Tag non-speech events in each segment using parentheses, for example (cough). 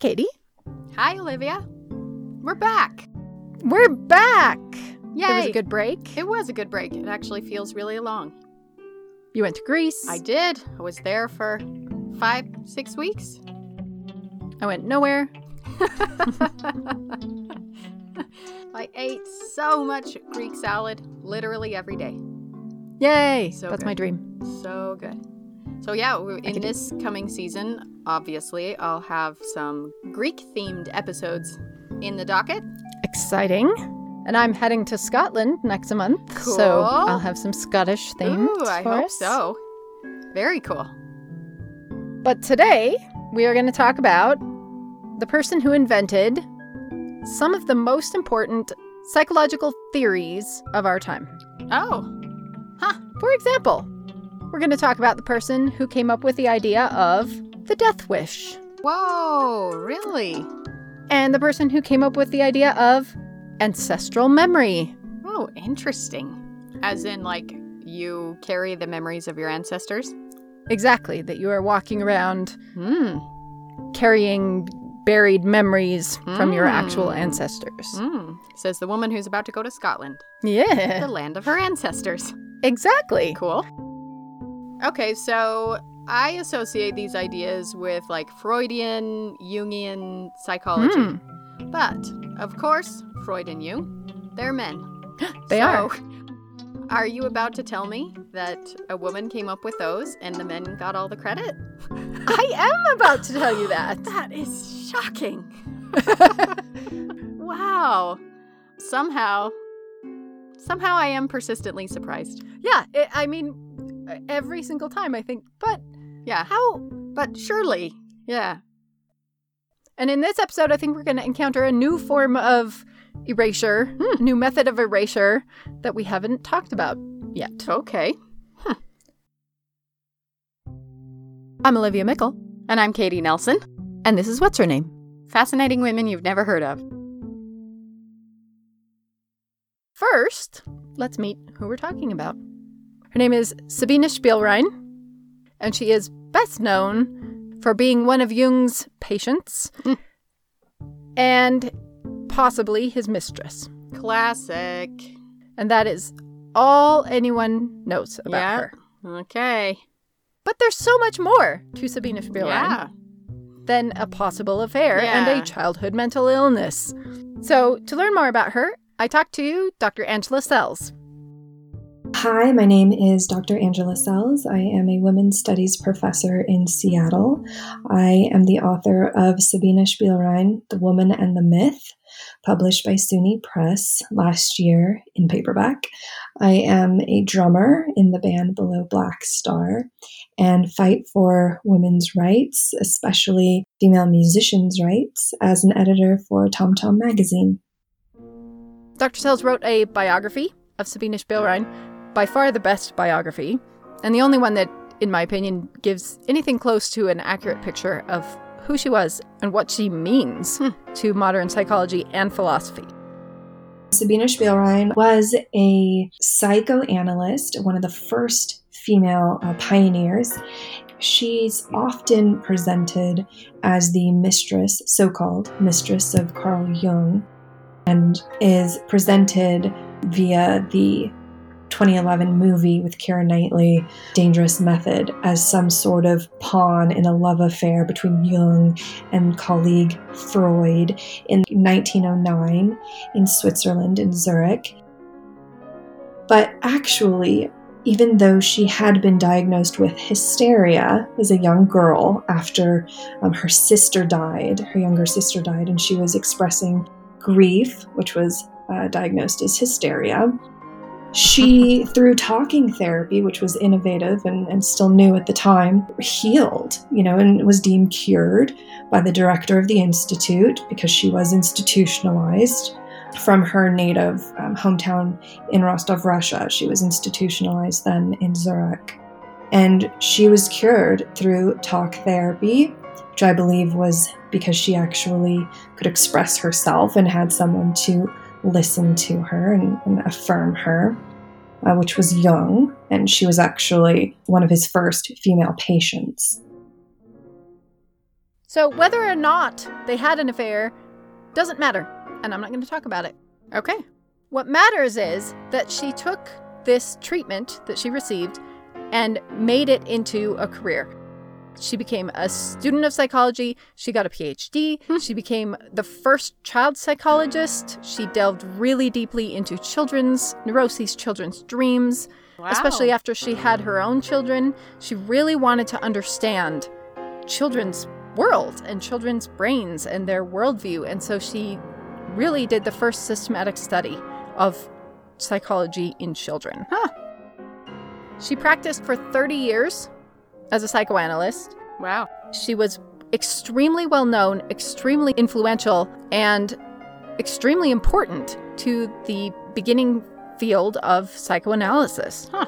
Katie. Hi, Olivia. We're back. We're back. Yay. It was a good break. It was a good break. It actually feels really long. You went to Greece. I did. I was there for five, six weeks. I went nowhere. (laughs) I ate so much Greek salad literally every day. Yay! So That's good. my dream. So good. So, yeah, in this coming season, obviously, I'll have some Greek themed episodes in the docket. Exciting. And I'm heading to Scotland next month, Cool. so I'll have some Scottish themed Ooh, I hope us. so. Very cool. But today we are going to talk about the person who invented some of the most important psychological theories of our time. Oh, Huh. For example, we're going to talk about the person who came up with the idea of the death wish, whoa, really? and the person who came up with the idea of ancestral memory. Oh, interesting. As in, like, you carry the memories of your ancestors? Exactly, that you are walking around Hmm. carrying buried memories from your actual Mm. ancestors. Hmm. Says the woman who's about to go to Scotland, Yeah, the land of her ancestors. exactly. Cool. Okay, so I associate these ideas with like Freudian, Jungian psychology. Hmm. But, of course, Freud and Jung, they're men. (gasps) They So, are. (laughs) Are you about to tell me that a woman came up with those and the men got all the credit? (laughs) I am about to tell you that. (laughs) That is shocking. wow. Somehow, somehow I am persistently surprised. yeah, it, I mean, every single time I think, but Yeah, how? but surely, yeah. And in this episode, I think we're going to encounter a new form of erasure, Hmm. new method of erasure that we haven't talked about yet. Okay. I'm Olivia Meikle, And I'm Katie Nelson. and this is What's Her Name? Fascinating women you've never heard of. First, let's meet who we're talking about. Her name is Sabina Spielrein, and she is best known for being one of Jung's patients Hmm. and possibly his mistress. Classic. And that is all anyone knows about Yeah. her. Okay. But there's so much more to Sabina Spielrein Yeah. than a possible affair and a childhood mental illness. So, to learn more about her, I talked to Dr. Angela Sells. Hi, my name is Dr. Angela Sells. I am a women's studies professor in Seattle. I am the author of Sabina Spielrein, The Woman and the Myth, published by SUNY Press last year in paperback. I am a drummer in the band Below Black Star and fight for women's rights, especially female musicians' rights, as an editor for Tom Tom magazine. Dr. Sells wrote a biography of Sabina Spielrein, by far the best biography, and the only one that, in my opinion, gives anything close to an accurate picture of who she was and what she means to modern psychology and philosophy. Sabina Spielrein was a psychoanalyst, one of the first female uh, pioneers. She's often presented as the mistress, so called mistress of Carl Jung, and is presented via the 2011 movie with Keira Knightley, Dangerous Method, as some sort of pawn in a love affair between Jung and colleague Freud in 1909 in Switzerland, in Zurich. But actually, even though she had been diagnosed with hysteria as a young girl after um, her sister died, her younger sister died, and she was expressing grief, which was uh, diagnosed as hysteria. She, through talking therapy, which was innovative and, and still new at the time, healed, you know, and was deemed cured by the director of the institute because she was institutionalized from her native um, hometown in Rostov, Russia. She was institutionalized then in Zurich. And she was cured through talk therapy, which I believe was because she actually could express herself and had someone to listen to her and, and affirm her, uh, which was Jung, And she was actually one of his first female patients. So, whether or not they had an affair doesn't matter and I'm not going to talk about it. Okay. What matters is that she took this treatment that she received and made it into a career. She became a student of psychology. She got a PhD. Hmm. She became the first child psychologist. She delved really deeply into children's neuroses, children's dreams, wow. especially after she had her own children. She really wanted to understand children's world and children's brains and their worldview. And so she really did the first systematic study of psychology in children. Huh. She practiced for 30 years as a psychoanalyst. Wow. She was extremely well known, extremely influential, and extremely important to the beginning field of psychoanalysis. Huh.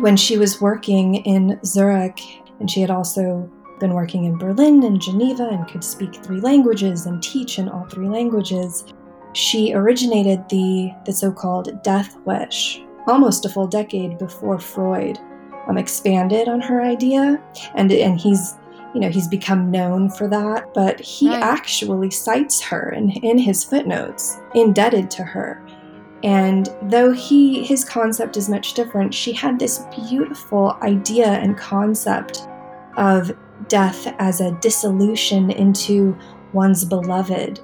When she was working in Zurich, and she had also been working in Berlin and Geneva and could speak three languages and teach in all three languages. She originated the, the so called death wish almost a full decade before Freud um, expanded on her idea. And, and he's you know he's become known for that but he right. actually cites her in, in his footnotes indebted to her and though he his concept is much different she had this beautiful idea and concept of death as a dissolution into one's beloved.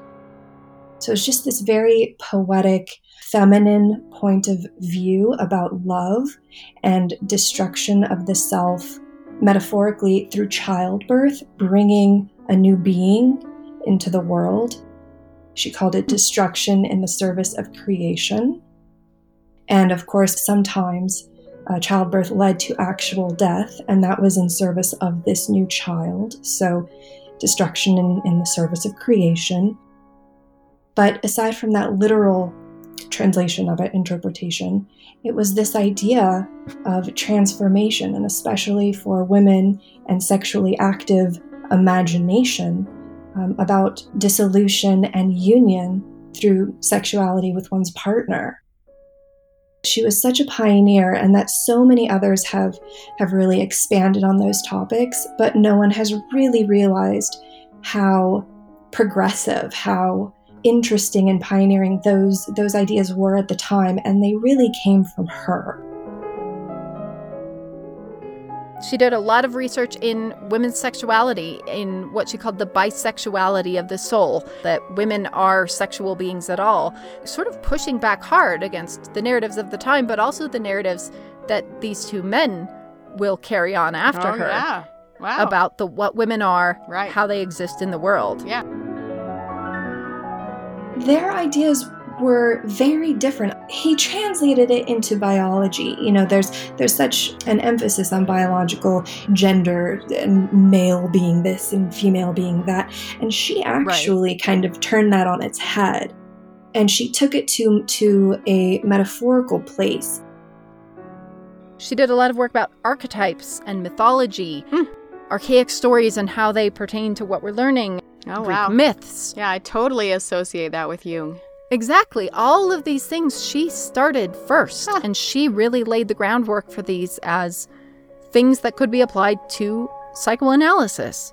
So it's just this very poetic, feminine point of view about love and destruction of the self, metaphorically through childbirth, bringing a new being into the world. She called it destruction in the service of creation. And of course, sometimes uh, childbirth led to actual death, and that was in service of this new child. So, destruction in, in the service of creation. But aside from that literal translation of it, interpretation, it was this idea of transformation, and especially for women and sexually active imagination um, about dissolution and union through sexuality with one's partner. She was such a pioneer, and that so many others have, have really expanded on those topics, but no one has really realized how progressive, how interesting and pioneering those, those ideas were at the time, and they really came from her. She did a lot of research in women's sexuality, in what she called the bisexuality of the soul, that women are sexual beings at all, sort of pushing back hard against the narratives of the time, but also the narratives that these two men will carry on after oh, her. Yeah. Wow. About the what women are, right. how they exist in the world. Yeah. Their ideas were very different. He translated it into biology. You know, there's there's such an emphasis on biological gender and male being this and female being that, and she actually right. kind of turned that on its head, and she took it to to a metaphorical place. She did a lot of work about archetypes and mythology, hmm. Archaic stories and how they pertain to what we're learning. Oh, Greek wow. myths. Yeah, I totally associate that with Jung. Exactly. All of these things she started first, huh. and she really laid the groundwork for these as things that could be applied to psychoanalysis.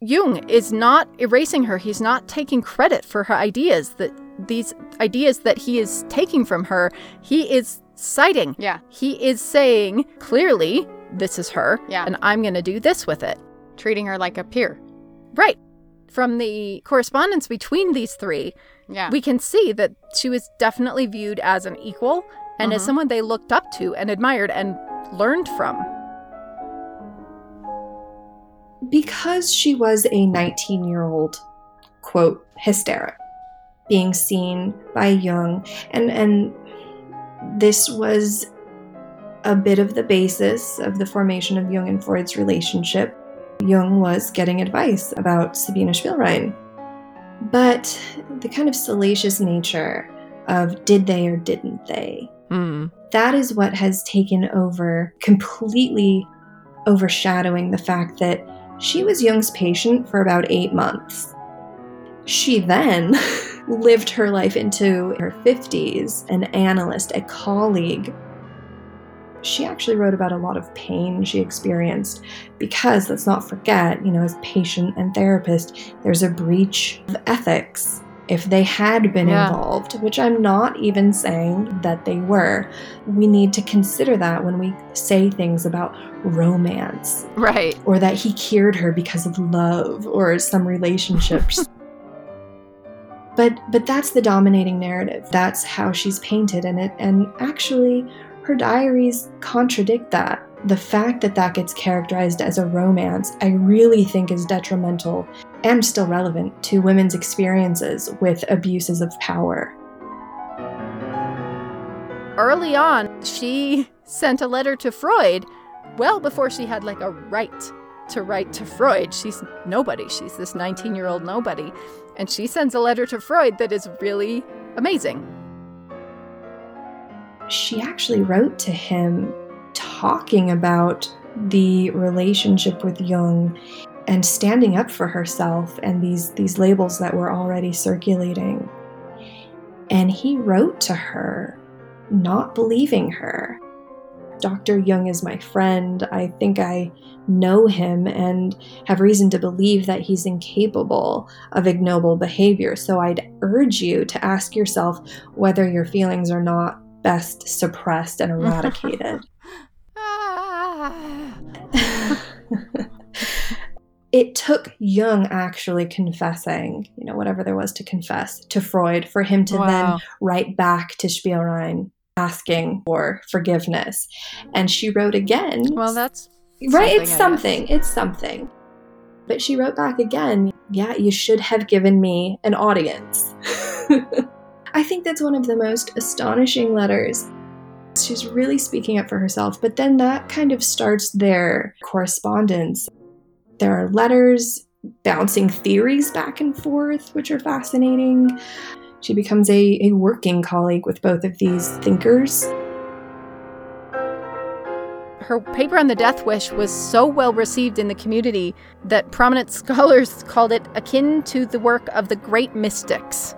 Jung is not erasing her. He's not taking credit for her ideas that these ideas that he is taking from her, he is citing. Yeah. He is saying clearly, this is her, Yeah. and I'm going to do this with it. Treating her like a peer. Right. From the correspondence between these three, Yeah. we can see that she was definitely viewed as an equal and as Mhm. someone they looked up to and admired and learned from. because she was a 19 year old, quote, hysteric, being seen by Jung, and, and this was a bit of the basis of the formation of Jung and Freud's relationship. Jung was getting advice about Sabina Spielrein. But the kind of salacious nature of did they or didn't they, Mm. that is what has taken over, completely overshadowing the fact that she was Jung's patient for about eight months. She then (laughs) lived her life into her 50s, an analyst, a colleague. She actually wrote about a lot of pain she experienced because, let's not forget, you know, as patient and therapist, there's a breach of ethics if they had been Yeah. involved, which I'm not even saying that they were. We need to consider that when we say things about romance Right. or that he cured her because of love or some relationships. (laughs) but but that's the dominating narrative. That's how she's painted in it and actually her diaries contradict that. The fact that that gets characterized as a romance, I really think is detrimental and still relevant to women's experiences with abuses of power. Early on, she sent a letter to Freud well before she had like a right to write to Freud. She's nobody. She's this 19 year old nobody. And she sends a letter to Freud that is really amazing. She actually wrote to him talking about the relationship with Jung and standing up for herself and these these labels that were already circulating. And he wrote to her not believing her. Dr. Jung is my friend. I think I know him and have reason to believe that he's incapable of ignoble behavior. So I'd urge you to ask yourself whether your feelings are not best suppressed and eradicated. (laughs) (laughs) It took Jung actually confessing, you know, whatever there was to confess to Freud for him to Wow. then write back to Spielrein asking for forgiveness. And she wrote again. Well, that's right, it's something. It's something. But she wrote back again, yeah, you should have given me an audience. (laughs) I think that's one of the most astonishing letters. She's really speaking up for herself, but then that kind of starts their correspondence. There are letters bouncing theories back and forth, which are fascinating. She becomes a, a working colleague with both of these thinkers. her paper on the death wish was so well received in the community that prominent (laughs) scholars called it akin to the work of the great mystics.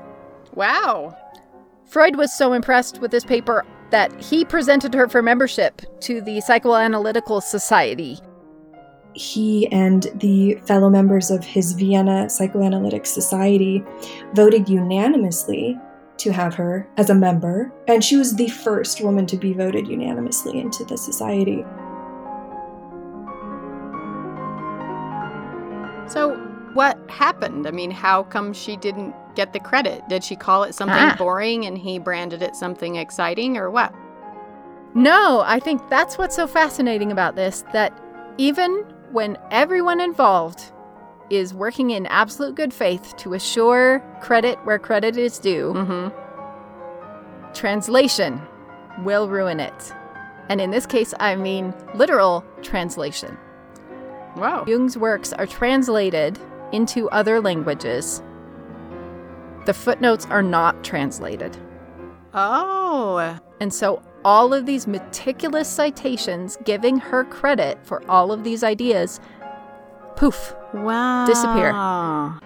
Wow. Freud was so impressed with this paper that he presented her for membership to the Psychoanalytical Society. he and the fellow members of his Vienna Psychoanalytic Society voted unanimously to have her as a member, and she was the first woman to be voted unanimously into the society. So, what happened? I mean, how come she didn't get the credit? Did she call it something Ah. boring and he branded it something exciting or what? No, I think that's what's so fascinating about this that even when everyone involved is working in absolute good faith to assure credit where credit is due, Mm-hmm. translation will ruin it. And in this case, I mean literal translation. Wow. Jung's works are translated into other languages. The footnotes are not translated. Oh. And so all of these meticulous citations giving her credit for all of these ideas, poof. Wow. Disappear.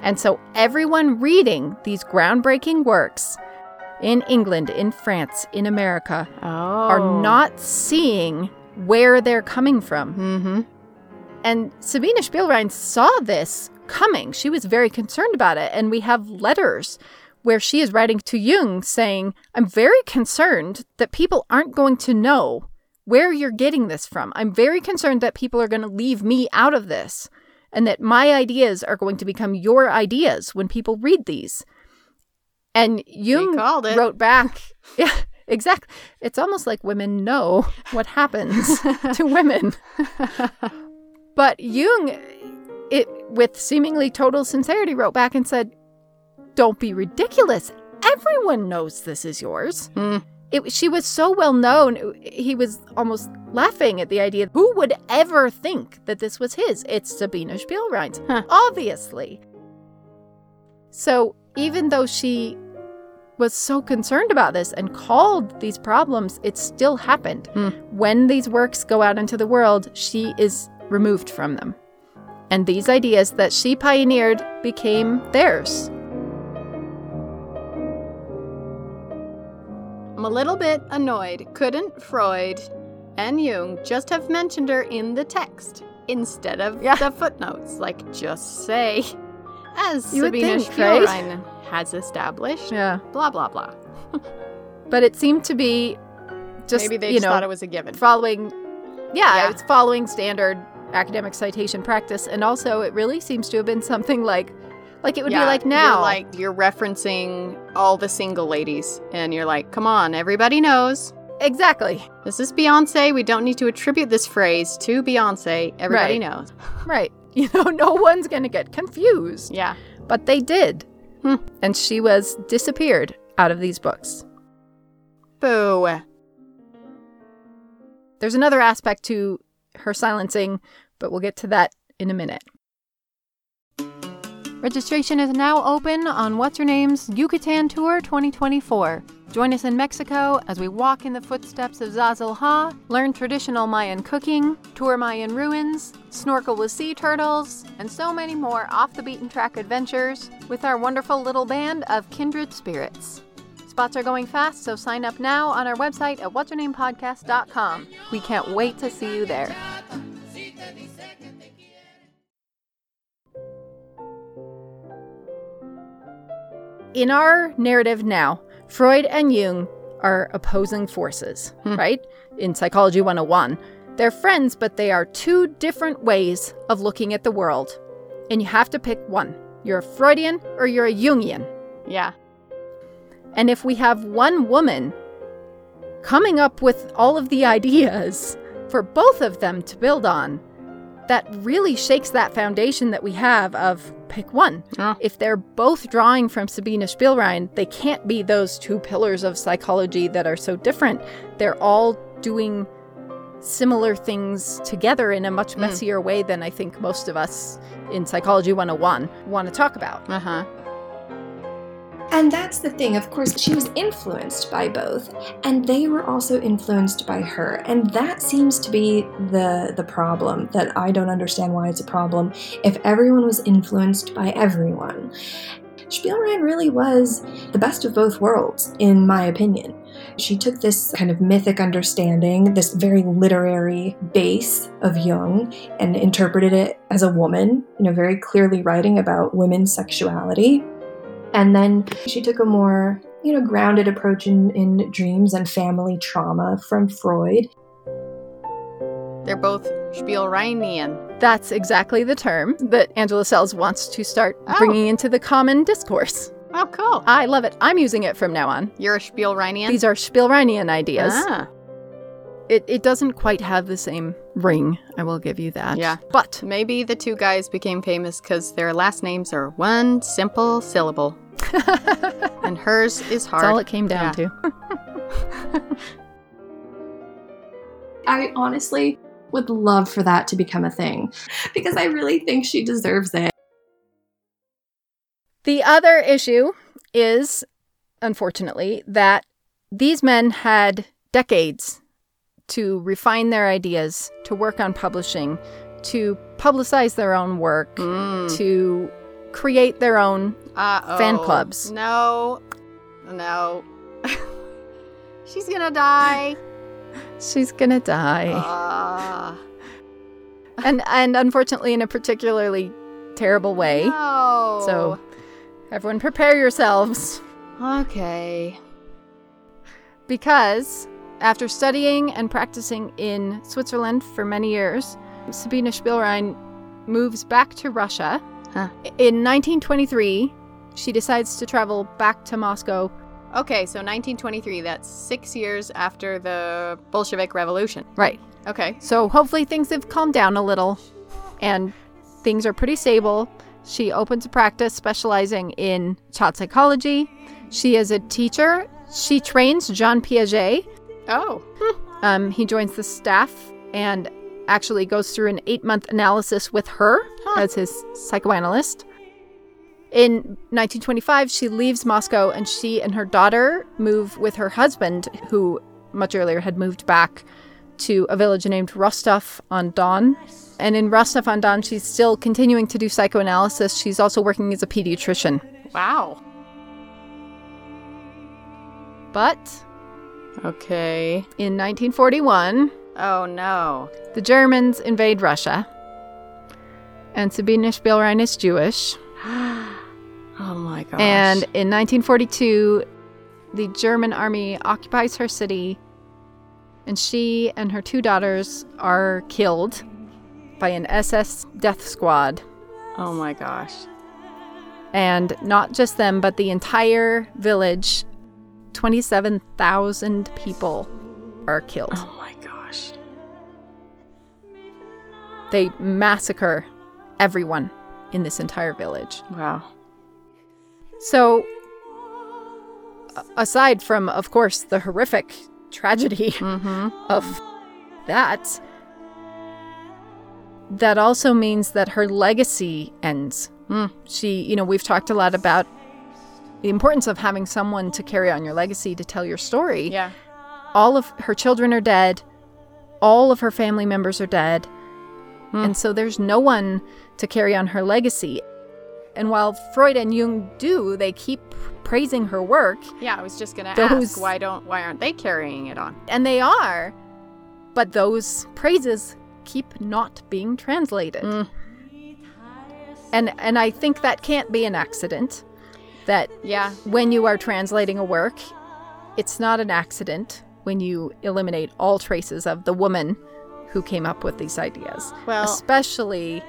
And so everyone reading these groundbreaking works in England, in France, in America Oh. are not seeing where they're coming from. Mm-hmm. And Sabina Spielrein saw this coming. She was very concerned about it. And we have letters where she is writing to Jung saying, I'm very concerned that people aren't going to know where you're getting this from. I'm very concerned that people are going to leave me out of this and that my ideas are going to become your ideas when people read these. And Jung wrote back, (laughs) yeah, exactly. It's almost like women know what happens (laughs) to women. But Jung, it, with seemingly total sincerity, wrote back and said, Don't be ridiculous. Everyone knows this is yours. Hmm. It, she was so well known, he was almost laughing at the idea. Who would ever think that this was his? It's Sabina Spielrein's, obviously. So even though she was so concerned about this and called these problems, it still happened. Hmm. When these works go out into the world, she is removed from them. And these ideas that she pioneered became theirs. I'm a little bit annoyed. Couldn't Freud and Jung just have mentioned her in the text instead of Yeah. the footnotes? Like, just say, as You Sabina think, right? Spielrein has established, Yeah. blah, blah, blah. (laughs) But it seemed to be just, Maybe they you just know, thought it was a given. following, yeah, Yeah. it's following standard academic citation practice. And also, it really seems to have been something like, like it would Yeah, be like now. You're like, you're referencing all the single ladies, and you're like, come on, everybody knows. exactly. This is Beyonce. We don't need to attribute this phrase to Beyonce. Everybody Right. knows. Right. (laughs) You know, no one's going to get confused. Yeah. But they did. Hmm. And she was disappeared out of these books. Boo. There's another aspect to her silencing, but we'll get to that in a minute. Registration is now open on What's Her Name's Yucatan Tour 2024. Join us in Mexico as we walk in the footsteps of Zazil Ha, learn traditional Mayan cooking, tour Mayan ruins, snorkel with sea turtles, and so many more off the beaten track adventures with our wonderful little band of kindred spirits. Spots are going fast, so sign up now on our website at what'shernamepodcast.com. We can't wait to see you there. In our narrative now, Freud and Jung are opposing forces, hmm. right? In Psychology 101. They're friends, but they are two different ways of looking at the world. And you have to pick one. You're a Freudian or you're a Jungian. Yeah. And if we have one woman coming up with all of the ideas for both of them to build on, that really shakes that foundation that we have of pick one. Oh. If they're both drawing from Sabina Spielrein, they can't be those two pillars of psychology that are so different. They're all doing similar things together in a much messier way than I think most of us in Psychology 101 want to talk about. Uh huh. And that's the thing, of course, she was influenced by both, and they were also influenced by her. And that seems to be the the problem that I don't understand why it's a problem if everyone was influenced by everyone. Spielrein really was the best of both worlds, in my opinion. She took this kind of mythic understanding, this very literary base of Jung, and interpreted it as a woman, you know, very clearly writing about women's sexuality. And then she took a more, you know, grounded approach in, in dreams and family trauma from Freud. They're both Spielreinian. That's exactly the term that Angela Sells wants to start Oh. bringing into the common discourse. Oh, cool. I love it. I'm using it from now on. You're a Spielreinian? These are Spielreinian ideas. Ah. It, it doesn't quite have the same ring, I will give you that. Yeah. But Maybe the two guys became famous because their last names are one simple syllable. (laughs) and hers is hard. that's all it came down Yeah. to. (laughs) I honestly would love for that to become a thing because I really think she deserves it. The other issue is, unfortunately, that these men had decades to refine their ideas, to work on publishing, to publicize their own work, Mm. to create their own. Uh-oh. Fan clubs. No. No. (laughs) She's gonna die. She's gonna die. Ah. (laughs) and and unfortunately in a particularly terrible way. no. So everyone prepare yourselves Okay. Because after studying and practicing in Switzerland for many years, Sabina Spielrein moves back to Russia. Huh. In 1923, she decides to travel back to Moscow. Okay, so 1923, that's six years after the Bolshevik Revolution. Right. Okay. So hopefully things have calmed down a little and things are pretty stable. She opens a practice specializing in child psychology. She is a teacher. She trains Jean Piaget. Oh. Um, he joins the staff and actually goes through an eight month analysis with her as his psychoanalyst. In 1925, she leaves Moscow and she and her daughter move with her husband, who much earlier had moved back to a village named Rostov on Don. And in Rostov on Don, she's still continuing to do psychoanalysis. She's also working as a pediatrician. Wow. But Okay. in 1941, Oh no. the Germans invade Russia. And Sabine Spielrein is Jewish. (gasps) Oh my gosh. And in 1942, the German army occupies her city, and she and her two daughters are killed by an SS death squad. oh my gosh. And not just them, but the entire village 27,000 people are killed. Oh They massacre everyone in this entire village. Wow. So, aside from, of course, the horrific tragedy (laughs) Mm-hmm. of that, that also means that her legacy ends. Mm. She, you know, we've talked a lot about the importance of having someone to carry on your legacy, to tell your story. Yeah. All of her children are dead, all of her family members are dead, and so there's no one to carry on her legacy. And while Freud and Jung do, they keep praising her work, Yeah, I was just gonna ask why don't why aren't they carrying it on? and they are, but those praises keep not being translated. Mm. And and I think that can't be an accident. That Yeah. when you are translating a work, it's not an accident when you eliminate all traces of the woman who came up with these ideas, Well- especially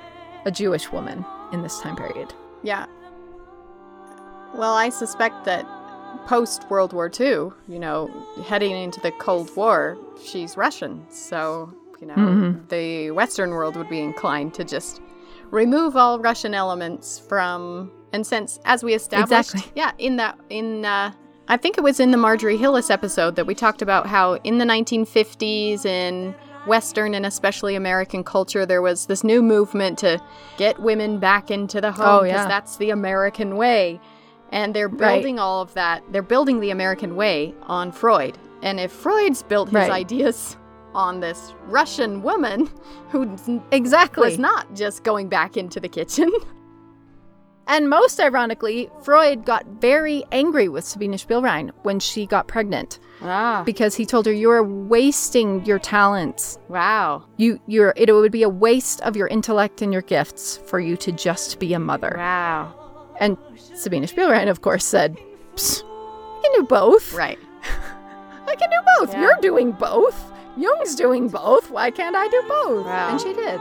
a Jewish woman in this time period. Yeah. Well, I suspect that post World War II, you know, heading into the Cold War, she's Russian. So, you know, Mhm. the Western world would be inclined to just remove all Russian elements from and since as we established Exactly. yeah, in that in uh I think it was in the Marjorie Hillis episode that we talked about how in the 1950s in Western and especially American culture, there was this new movement to get women back into the home Oh, because yeah. that's the American way. And they're Right. building all of that. They're building the American way on Freud. And if Freud's built his Right. ideas on this Russian woman who Exactly. was not just going back into the kitchen. (laughs) And most ironically, Freud got very angry with Sabine Spielrein when she got pregnant Ah. because he told her you're wasting your talents. Wow. You you're it would be a waste of your intellect and your gifts for you to just be a mother. Wow. And Sabine Spielrein of course said, Psst, I can do both. Right. (laughs) I can do both. Yeah. You're doing both. Jung's doing both. Why can't I do both? Wow. And she did.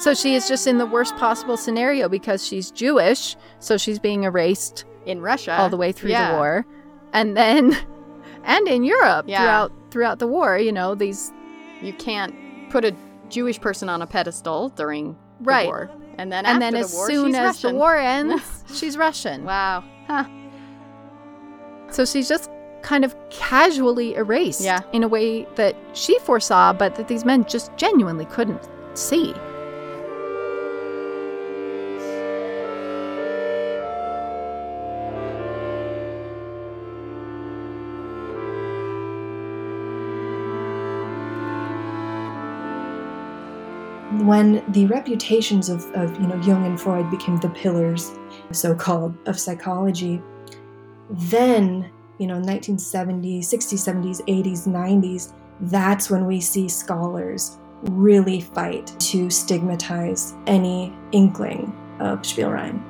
So she is just in the worst possible scenario because she's Jewish, so she's being erased In Russia. all the way through yeah. the war. And then (laughs) and in Europe Yeah. throughout throughout the war, you know, these You can't put a Jewish person on a pedestal during the Right. war. And then and after then the as war, soon as Russian. the war (laughs) ends, she's Russian. Wow. Huh. So she's just kind of casually erased Yeah. in a way that she foresaw, but that these men just genuinely couldn't see. when the reputations of, of you know Jung and Freud became the pillars, so-called, of psychology, then you know 1970s, 60s, 70s, 80s, 90s, that's when we see scholars really fight to stigmatize any inkling of Spielrein.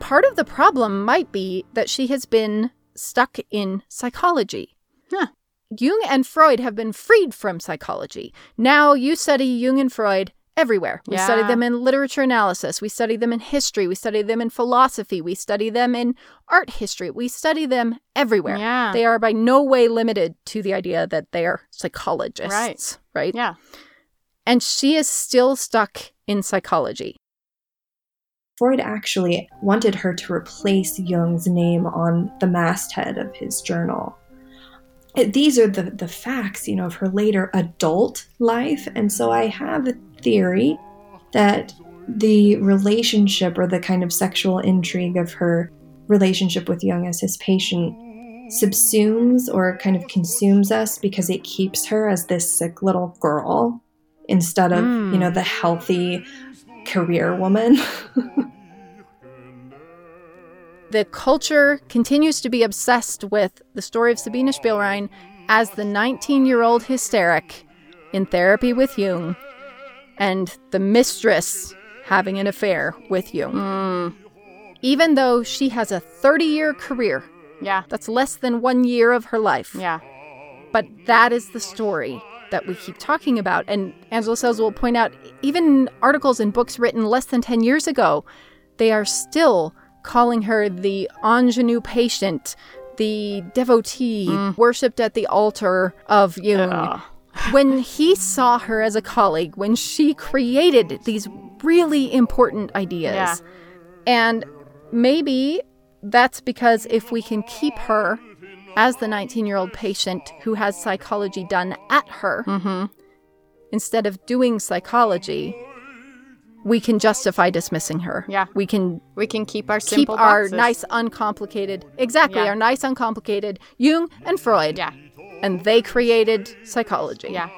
Part of the problem might be that she has been stuck in psychology. Huh. Jung and Freud have been freed from psychology. Now you study Jung and Freud everywhere. We study them in literature analysis, we study them in history, we study them in philosophy, we study them in art history. We study them everywhere. Yeah. They are by no way limited to the idea that they are psychologists. Right. Right. Yeah. And she is still stuck in psychology. Freud actually wanted her to replace Jung's name on the masthead of his journal. These are the, the facts, you know, of her later adult life. And so I have a theory that the relationship or the kind of sexual intrigue of her relationship with Jung as his patient subsumes or kind of consumes us because it keeps her as this sick little girl instead of, you know, hmm. the healthy career woman. (laughs) The culture continues to be obsessed with the story of Sabine Spielrein as the 19 year old hysteric in therapy with Jung and the mistress having an affair with Jung. Mm. Even though she has a 30 year career, Yeah. that's less than one year of her life. Yeah. But that is the story that we keep talking about. And Angela Sells will point out, even articles and books written less than 10 years ago, they are still calling her the ingenue patient, the devotee, worshipped at the altar of Jung. When he saw her as a colleague, when she created these really important ideas. Yeah. And maybe that's because if we can keep her as the 19 year old patient who has psychology done at her Mm-hmm. instead of doing psychology, we can justify dismissing her. Yeah. We can We can keep our keep simple our nice, uncomplicated, exactly, Yeah. our nice, uncomplicated Jung and Freud. Yeah. And they created psychology. Yeah.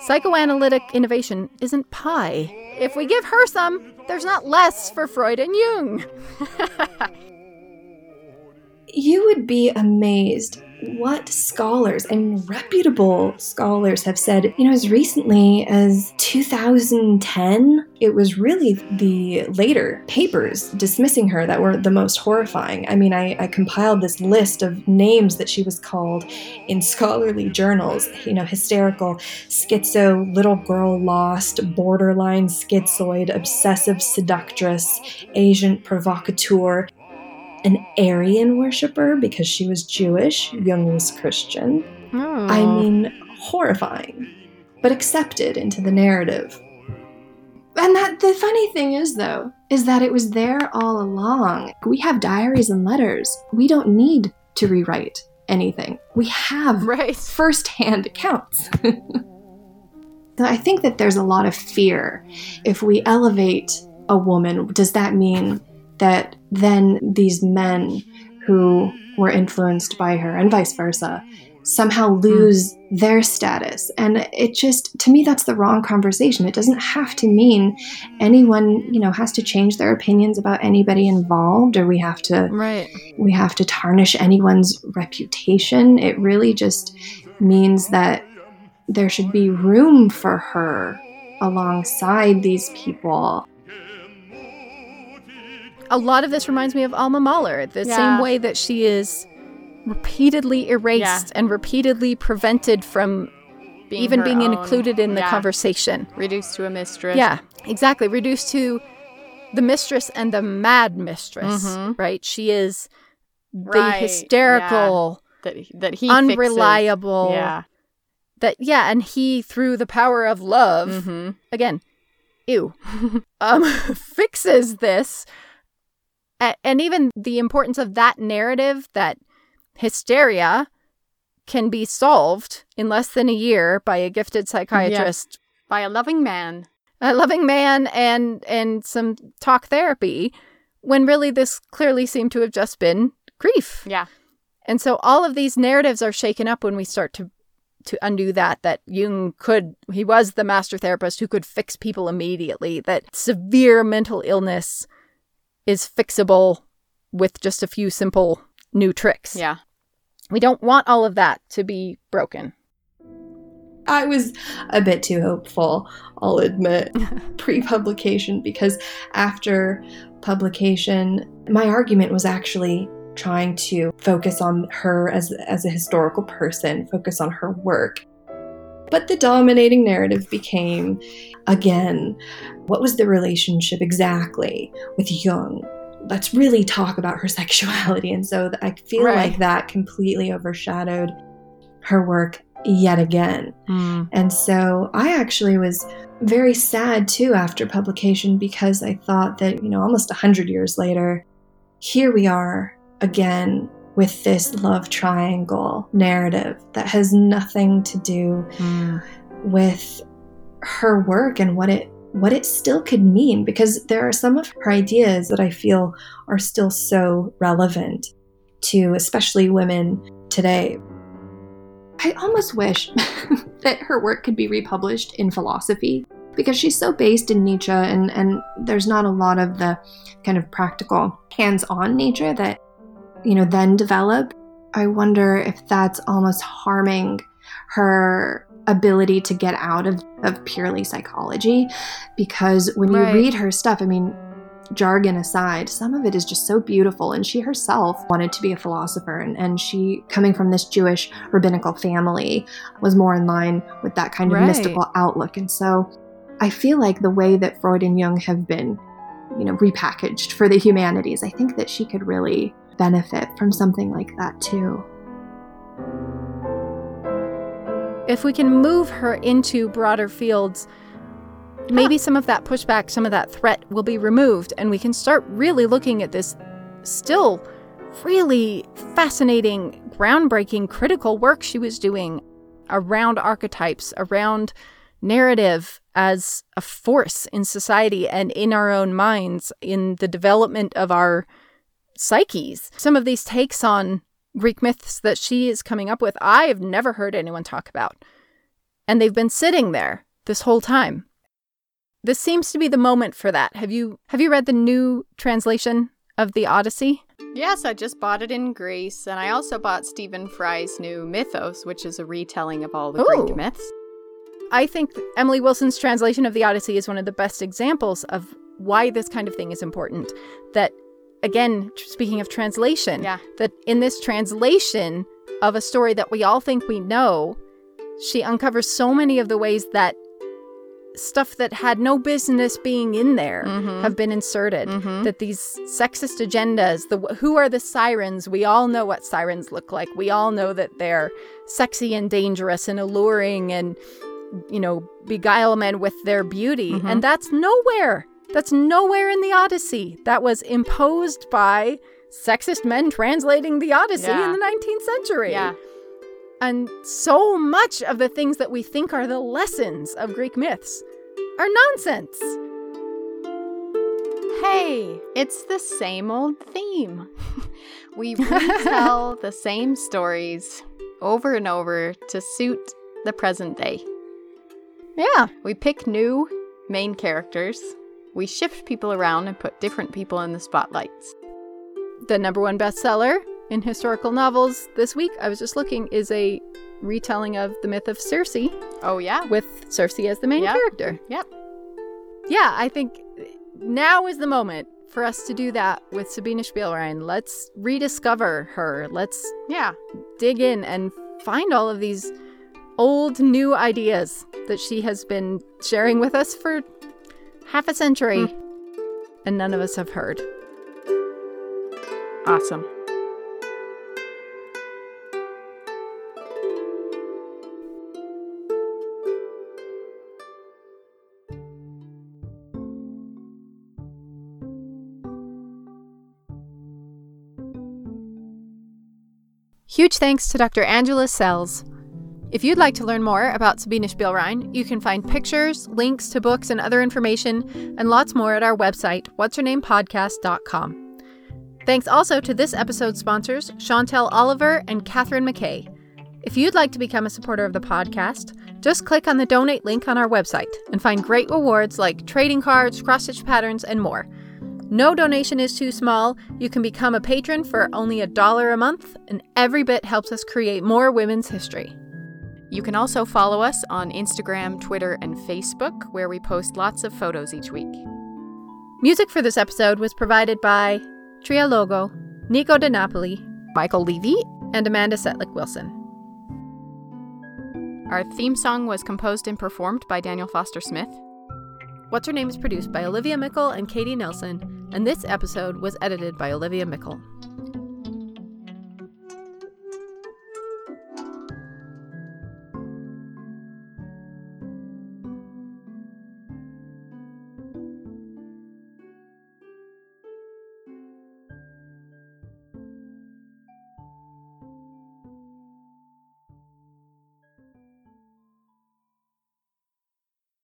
Psychoanalytic innovation isn't pie. If we give her some, there's not less for Freud and Jung. (laughs) you would be amazed what scholars and reputable scholars have said. You know, as recently as 2010, it was really the later papers dismissing her that were the most horrifying. I mean, I, I compiled this list of names that she was called in scholarly journals. You know, hysterical, schizo, little girl lost, borderline schizoid, obsessive seductress, agent provocateur, an Aryan worshiper because she was Jewish, Jung was Christian. Hmm. I mean, horrifying, but accepted into the narrative. And that the funny thing is though, is that it was there all along. We have diaries and letters. We don't need to rewrite anything. We have Right. first-hand accounts. (laughs) So I think that there's a lot of fear. If we elevate a woman, does that mean that then these men who were influenced by her and vice versa somehow hmm. lose their status? And it just, to me, that's the wrong conversation. It doesn't have to mean anyone, you know, has to change their opinions about anybody involved or we have to Right. we have to tarnish anyone's reputation. It really just means that there should be room for her alongside these people. A lot of this reminds me of Alma Mahler, the Yeah. same way that she is repeatedly erased Yeah. and repeatedly prevented from Being even being own- included in the yeah. conversation. Reduced to a mistress. Yeah, exactly. Reduced to the mistress and the mad mistress, Mhm. right? She is the Right, hysterical, That that he unreliable. Fixes. Yeah. That yeah, and he through the power of love, Mm-hmm. again, ew, (laughs) um, (laughs) fixes this, and even the importance of that narrative that hysteria can be solved in less than a year by a gifted psychiatrist By a loving man. a loving man and and some talk therapy when really this clearly seemed to have just been grief Yeah. and so all of these narratives are shaken up when we start to to undo that that jung could he was the master therapist who could fix people immediately that severe mental illness is fixable with just a few simple new tricks Yeah. we don't want all of that to be broken I was a bit too hopeful, I'll admit, (laughs) pre publication, because after publication, my argument was actually trying to focus on her as, as a historical person, focus on her work. But the dominating narrative became, again, what was the relationship exactly with Jung? Let's really talk about her (laughs) sexuality. And so I feel right. like that completely overshadowed her work yet again. Mm. And so I actually was very sad too after publication because I thought that, you know, almost 100 years later, here we are again with this love triangle narrative that has nothing to do mm. with her work and what it what it still could mean because there are some of her ideas that I feel are still so relevant to especially women today. I almost wish (laughs) that her work could be republished in philosophy because she's so based in Nietzsche and, and there's not a lot of the kind of practical hands-on nature that you know, then develop, I wonder if that's almost harming her ability to get out of, of purely psychology. Because when you read her stuff, I mean, jargon aside, some of it is just so beautiful. And she herself wanted to be a philosopher. And, and she, coming from this Jewish rabbinical family, was more in line with that kind of right. mystical outlook. And so I feel like the way that Freud and Jung have been, you know, repackaged for the humanities, I think that she could really benefit from something like that too. If we can move her into broader fields, maybe some of that pushback, some of that threat will be removed, and we can start really looking at this still really fascinating, groundbreaking, critical work she was doing around archetypes, around narrative as a force in society and in our own minds, in the development of our psyches. Some of these takes on Greek myths that she is coming up with, I have never heard anyone talk about. And they've been sitting there this whole time. This seems to be the moment for that. Have you have you read the new translation of the Odyssey? Yes, I just bought it in Greece, and I also bought Stephen Fry's new Mythos, which is a retelling of all the Ooh. Greek myths. I think Emily Wilson's translation of the Odyssey is one of the best examples of why this kind of thing is important. That again, speaking of translation, yeah. that in this translation of a story that we all think we know, she uncovers so many of the ways that stuff that had no business being in there mm-hmm. have been inserted mm-hmm. that these sexist agendas the who are the sirens we all know what sirens look like we all know that they're sexy and dangerous and alluring and you know beguile men with their beauty mm-hmm. and that's nowhere that's nowhere in the Odyssey. That was imposed by sexist men translating the Odyssey yeah. in the 19th century. Yeah. And so much of the things that we think are the lessons of Greek myths are nonsense. Hey, it's the same old theme. (laughs) we retell (laughs) the same stories over and over to suit the present day. Yeah. We pick new main characters we shift people around and put different people in the spotlights. The number one bestseller in historical novels this week, I was just looking, is a retelling of the myth of Circe. Oh, yeah. With Circe as the main yep. character. Yep. Yeah, I think now is the moment for us to do that with Sabine Spielrein. Let's rediscover her. Let's yeah, dig in and find all of these old new ideas that she has been sharing with us for half a century, mm. and none of us have heard. Awesome. Huge thanks to Dr. Angela Sells if you'd like to learn more about Sabine Spielrein, you can find pictures, links to books and other information, and lots more at our website, what'shernamepodcast.com. Thanks also to this episode's sponsors, Chantel Oliver and Catherine McKay. If you'd like to become a supporter of the podcast, just click on the donate link on our website and find great rewards like trading cards, cross stitch patterns, and more. No donation is too small. You can become a patron for only a dollar a month, and every bit helps us create more women's history. You can also follow us on Instagram, Twitter, and Facebook, where we post lots of photos each week. Music for this episode was provided by Tria Logo, Nico De Napoli, Michael Levy, and Amanda Setlick Wilson. Our theme song was composed and performed by Daniel Foster Smith. What's Her Name is produced by Olivia Meikle and Katie Nelson, and this episode was edited by Olivia Meikle.